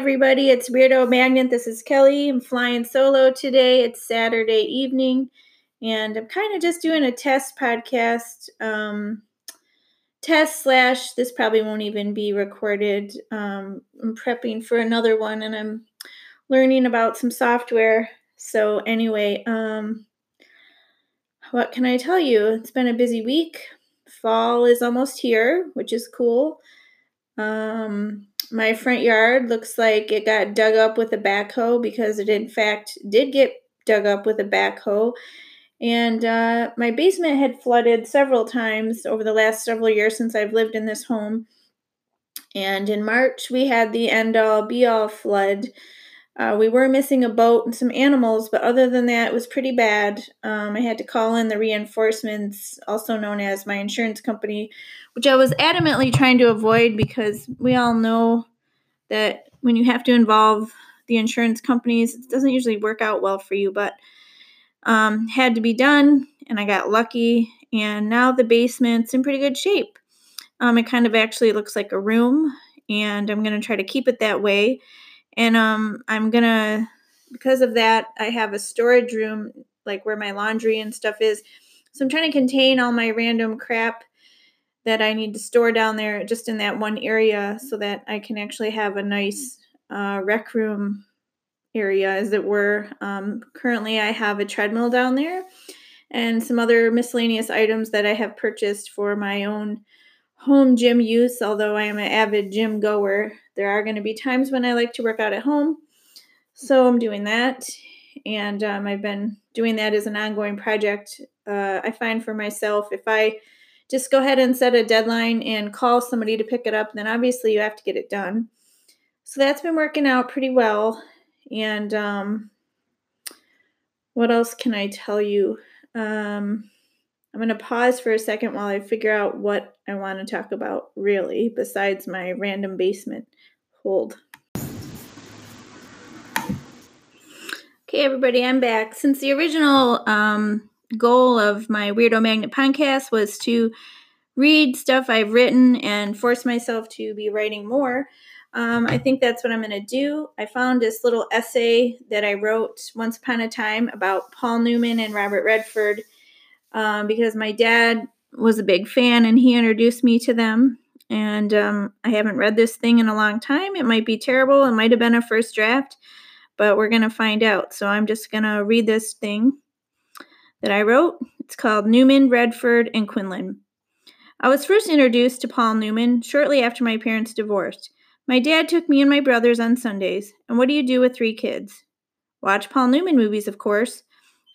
Everybody, it's Weirdo Magnet. This is Kelly. I'm flying solo today. It's Saturday evening, and I'm kind of just doing a test podcast. Um, test slash, this probably won't even be recorded. Um, I'm prepping for another one, and I'm learning about some software. So anyway, um, what can I tell you? It's been a busy week. Fall is almost here, which is cool. Um, my front yard looks like it got dug up with a backhoe because it, in fact, did get dug up with a backhoe. And uh, my basement had flooded several times over the last several years since I've lived in this home. And in March, we had the end all be all flood. Uh, we were missing a boat and some animals, but other than that, it was pretty bad. Um, I had to call in the reinforcements, also known as my insurance company, which I was adamantly trying to avoid because we all know that when you have to involve the insurance companies, it doesn't usually work out well for you, but um, had to be done, and I got lucky, and now the basement's in pretty good shape. Um, it kind of actually looks like a room, and I'm going to try to keep it that way. And um, I'm going to, because of that, I have a storage room, like where my laundry and stuff is. So I'm trying to contain all my random crap that I need to store down there just in that one area so that I can actually have a nice uh, rec room area, as it were. Um, currently, I have a treadmill down there and some other miscellaneous items that I have purchased for my own home gym use. Although I am an avid gym goer, there are going to be times when I like to work out at home. So I'm doing that. And um, I've been doing that as an ongoing project. Uh, I find for myself, if I just go ahead and set a deadline and call somebody to pick it up, then obviously you have to get it done. So that's been working out pretty well. And um, what else can I tell you? Um, I'm going to pause for a second while I figure out what I want to talk about really, besides my random basement hold. Okay, everybody, I'm back. Since the original um, goal of my Weirdo Magnet podcast was to read stuff I've written and force myself to be writing more. Um, I think that's what I'm going to do. I found this little essay that I wrote once upon a time about Paul Newman and Robert Redford um, because my dad was a big fan and he introduced me to them. And um, I haven't read this thing in a long time. It might be terrible. It might have been a first draft, but we're going to find out. So I'm just going to read this thing that I wrote. It's called Newman, Redford, and Quinlan. I was first introduced to Paul Newman shortly after my parents divorced. My dad took me and my brothers on Sundays. And what do you do with three kids? Watch Paul Newman movies, of course.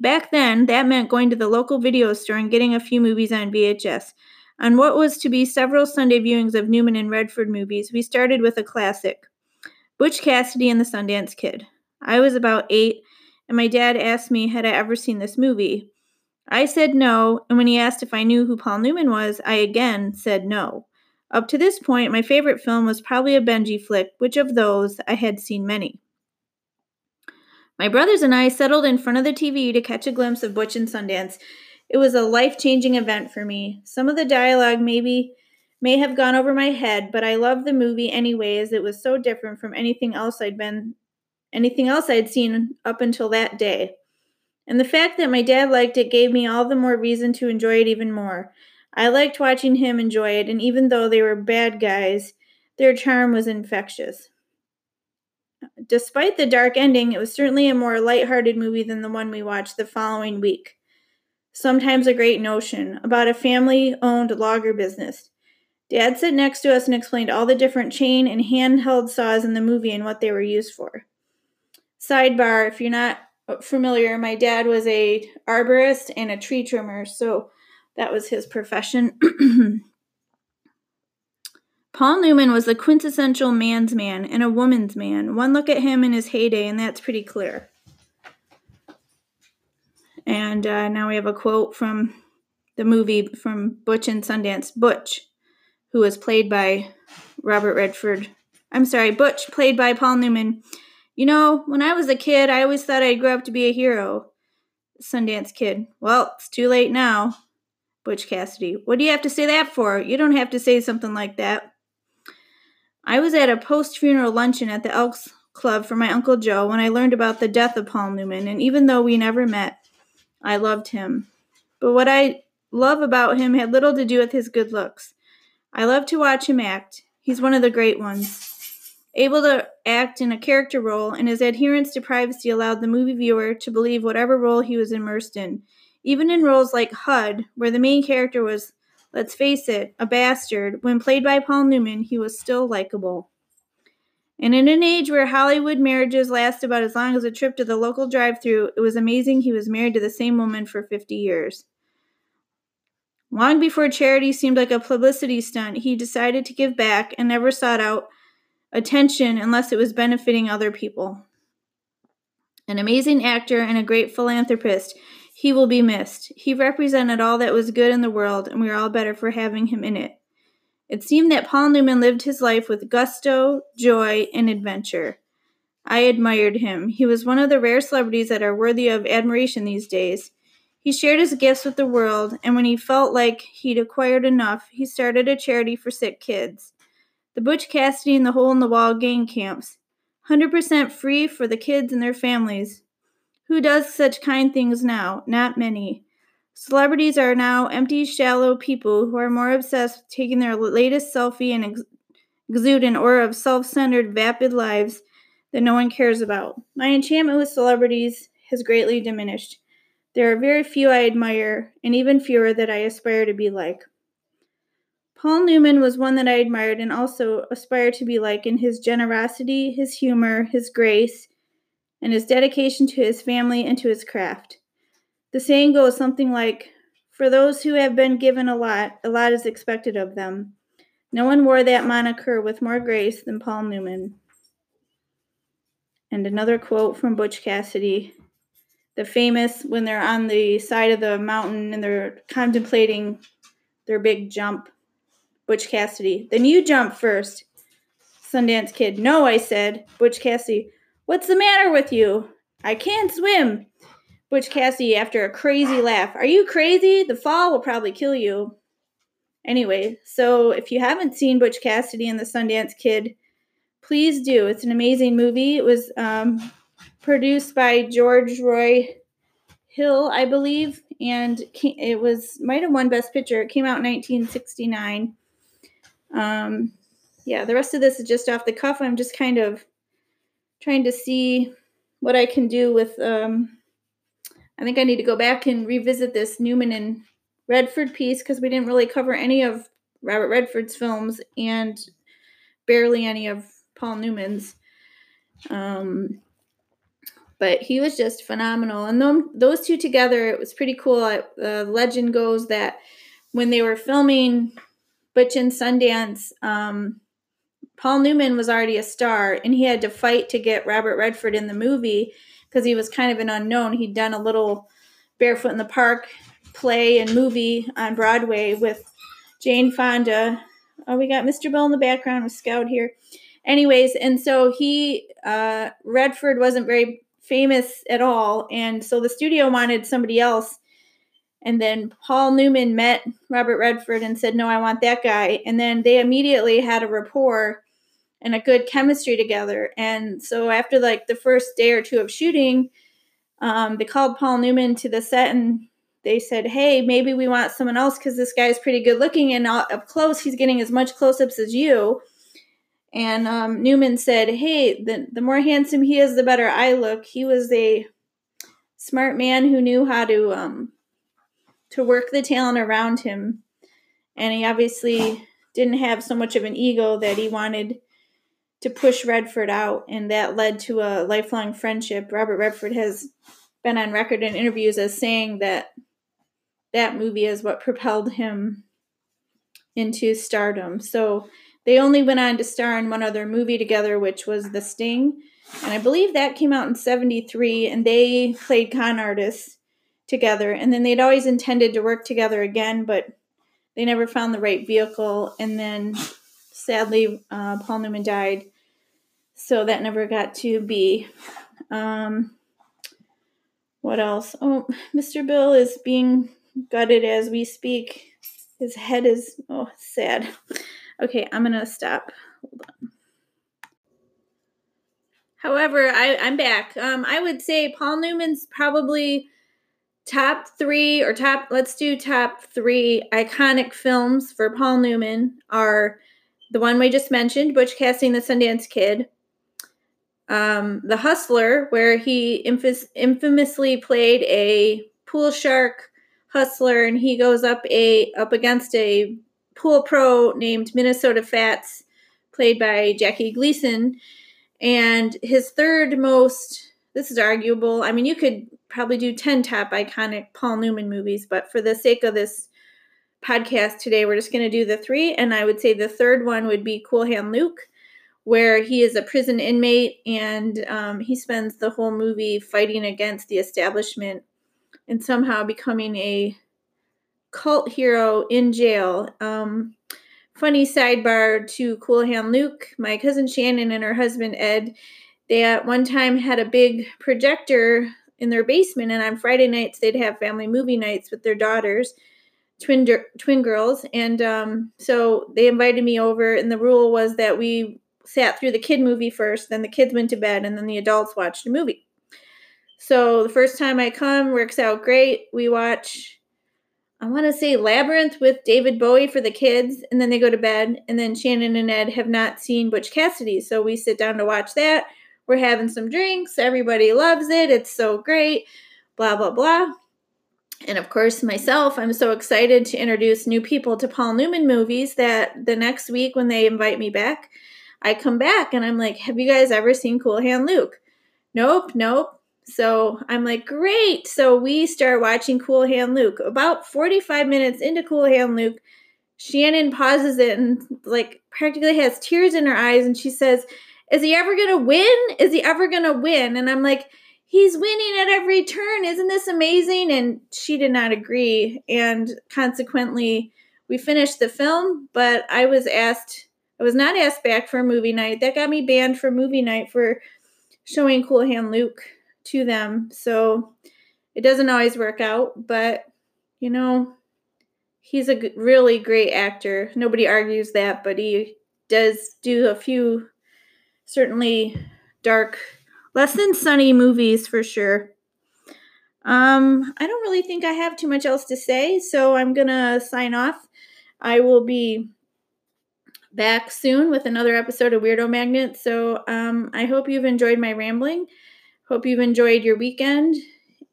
Back then, that meant going to the local video store and getting a few movies on VHS. On what was to be several Sunday viewings of Newman and Redford movies, we started with a classic Butch Cassidy and the Sundance Kid. I was about eight, and my dad asked me had I ever seen this movie. I said no, and when he asked if I knew who Paul Newman was, I again said no. Up to this point, my favorite film was probably a Benji flick, which of those I had seen many. My brothers and I settled in front of the TV to catch a glimpse of Butch and Sundance. It was a life changing event for me. Some of the dialogue maybe may have gone over my head, but I loved the movie anyway as it was so different from anything else I'd been anything else I'd seen up until that day. And the fact that my dad liked it gave me all the more reason to enjoy it even more. I liked watching him enjoy it, and even though they were bad guys, their charm was infectious. Despite the dark ending, it was certainly a more light-hearted movie than the one we watched the following week. Sometimes a Great Notion, about a family owned logger business. Dad sat next to us and explained all the different chain and handheld saws in the movie and what they were used for. Sidebar, if you're not familiar, my dad was a arborist and a tree trimmer, so that was his profession. Paul Newman was the quintessential man's man and a woman's man. One look at him in his heyday, and that's pretty clear. And uh, now we have a quote from the movie from Butch and Sundance. Butch, who was played by Robert Redford. I'm sorry, Butch, played by Paul Newman. You know, when I was a kid, I always thought I'd grow up to be a hero. Sundance Kid. Well, it's too late now. Butch Cassidy. What do you have to say that for? You don't have to say something like that. I was at a post funeral luncheon at the Elks Club for my Uncle Joe when I learned about the death of Paul Newman, and even though we never met, I loved him. But what I love about him had little to do with his good looks. I love to watch him act. He's one of the great ones. Able to act in a character role, and his adherence to privacy allowed the movie viewer to believe whatever role he was immersed in. Even in roles like HUD, where the main character was, let's face it, a bastard, when played by Paul Newman, he was still likable. And in an age where Hollywood marriages last about as long as a trip to the local drive through, it was amazing he was married to the same woman for 50 years. Long before charity seemed like a publicity stunt, he decided to give back and never sought out attention unless it was benefiting other people. An amazing actor and a great philanthropist, he will be missed. He represented all that was good in the world, and we are all better for having him in it. It seemed that Paul Newman lived his life with gusto, joy, and adventure. I admired him. He was one of the rare celebrities that are worthy of admiration these days. He shared his gifts with the world, and when he felt like he'd acquired enough, he started a charity for sick kids. The Butch Cassidy and the Hole in the Wall gang camps. 100% free for the kids and their families. Who does such kind things now? Not many. Celebrities are now empty, shallow people who are more obsessed with taking their latest selfie and ex- exude an aura of self centered, vapid lives that no one cares about. My enchantment with celebrities has greatly diminished. There are very few I admire, and even fewer that I aspire to be like. Paul Newman was one that I admired and also aspired to be like in his generosity, his humor, his grace, and his dedication to his family and to his craft. The saying goes something like For those who have been given a lot, a lot is expected of them. No one wore that moniker with more grace than Paul Newman. And another quote from Butch Cassidy the famous when they're on the side of the mountain and they're contemplating their big jump. Butch Cassidy, then you jump first. Sundance Kid, no, I said. Butch Cassidy, what's the matter with you? I can't swim. Butch Cassidy, after a crazy laugh, are you crazy? The fall will probably kill you. Anyway, so if you haven't seen Butch Cassidy and the Sundance Kid, please do. It's an amazing movie. It was um, produced by George Roy Hill, I believe, and it was might have won Best Picture. It came out in 1969. Um, yeah, the rest of this is just off the cuff. I'm just kind of trying to see what I can do with. Um, I think I need to go back and revisit this Newman and Redford piece because we didn't really cover any of Robert Redford's films and barely any of Paul Newman's. Um, but he was just phenomenal. And those two together, it was pretty cool. The uh, legend goes that when they were filming Butch and Sundance, um, Paul Newman was already a star, and he had to fight to get Robert Redford in the movie because he was kind of an unknown. He'd done a little Barefoot in the Park play and movie on Broadway with Jane Fonda. Oh, we got Mr. Bell in the background with Scout here. Anyways, and so he, uh, Redford wasn't very famous at all. And so the studio wanted somebody else. And then Paul Newman met Robert Redford and said, No, I want that guy. And then they immediately had a rapport and a good chemistry together. And so after like the first day or two of shooting, um, they called Paul Newman to the set and they said, Hey, maybe we want someone else because this guy's pretty good looking and up close, he's getting as much close ups as you. And um, Newman said, Hey, the, the more handsome he is, the better I look. He was a smart man who knew how to um, to work the talent around him. And he obviously didn't have so much of an ego that he wanted to push Redford out, and that led to a lifelong friendship. Robert Redford has been on record in interviews as saying that that movie is what propelled him into stardom. So they only went on to star in one other movie together, which was The Sting. And I believe that came out in 73, and they played con artists together. And then they'd always intended to work together again, but they never found the right vehicle. And then sadly, uh, Paul Newman died, so that never got to be. Um, what else? Oh, Mr. Bill is being gutted as we speak. His head is, oh, sad. Okay, I'm gonna stop. Hold on. However, I, I'm back. Um, I would say Paul Newman's probably top three or top, let's do top three iconic films for Paul Newman are the one we just mentioned, Butch Cassidy the Sundance Kid, um, The Hustler, where he infamously played a pool shark hustler, and he goes up a up against a pool pro named Minnesota Fats, played by Jackie Gleason. And his third most, this is arguable. I mean, you could probably do 10 top iconic Paul Newman movies, but for the sake of this podcast today, we're just going to do the three. And I would say the third one would be Cool Hand Luke, where he is a prison inmate and um, he spends the whole movie fighting against the establishment and somehow becoming a cult hero in jail. Um, funny sidebar to Cool Hand Luke, my cousin Shannon and her husband Ed, they at one time had a big projector in their basement, and on Friday nights they'd have family movie nights with their daughters, twin twin girls, and um, so they invited me over, and the rule was that we sat through the kid movie first, then the kids went to bed, and then the adults watched a movie. So the first time I come works out great. We watch I want to say Labyrinth with David Bowie for the kids, and then they go to bed. And then Shannon and Ed have not seen Butch Cassidy, so we sit down to watch that. We're having some drinks. Everybody loves it. It's so great. Blah, blah, blah. And of course, myself, I'm so excited to introduce new people to Paul Newman movies that the next week when they invite me back, I come back and I'm like, Have you guys ever seen Cool Hand Luke? Nope, nope. So I'm like, great. So we start watching Cool Hand Luke. About 45 minutes into Cool Hand Luke, Shannon pauses it and like practically has tears in her eyes and she says, Is he ever gonna win? Is he ever gonna win? And I'm like, He's winning at every turn. Isn't this amazing? And she did not agree. And consequently, we finished the film, but I was asked, I was not asked back for movie night. That got me banned for movie night for showing Cool Hand Luke to them. So it doesn't always work out, but you know, he's a really great actor. Nobody argues that, but he does do a few certainly dark, less than sunny movies for sure. Um, I don't really think I have too much else to say, so I'm gonna sign off. I will be back soon with another episode of Weirdo Magnet. So um, I hope you've enjoyed my rambling. Hope you've enjoyed your weekend.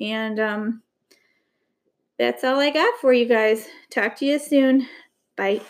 And um, that's all I got for you guys. Talk to you soon. Bye.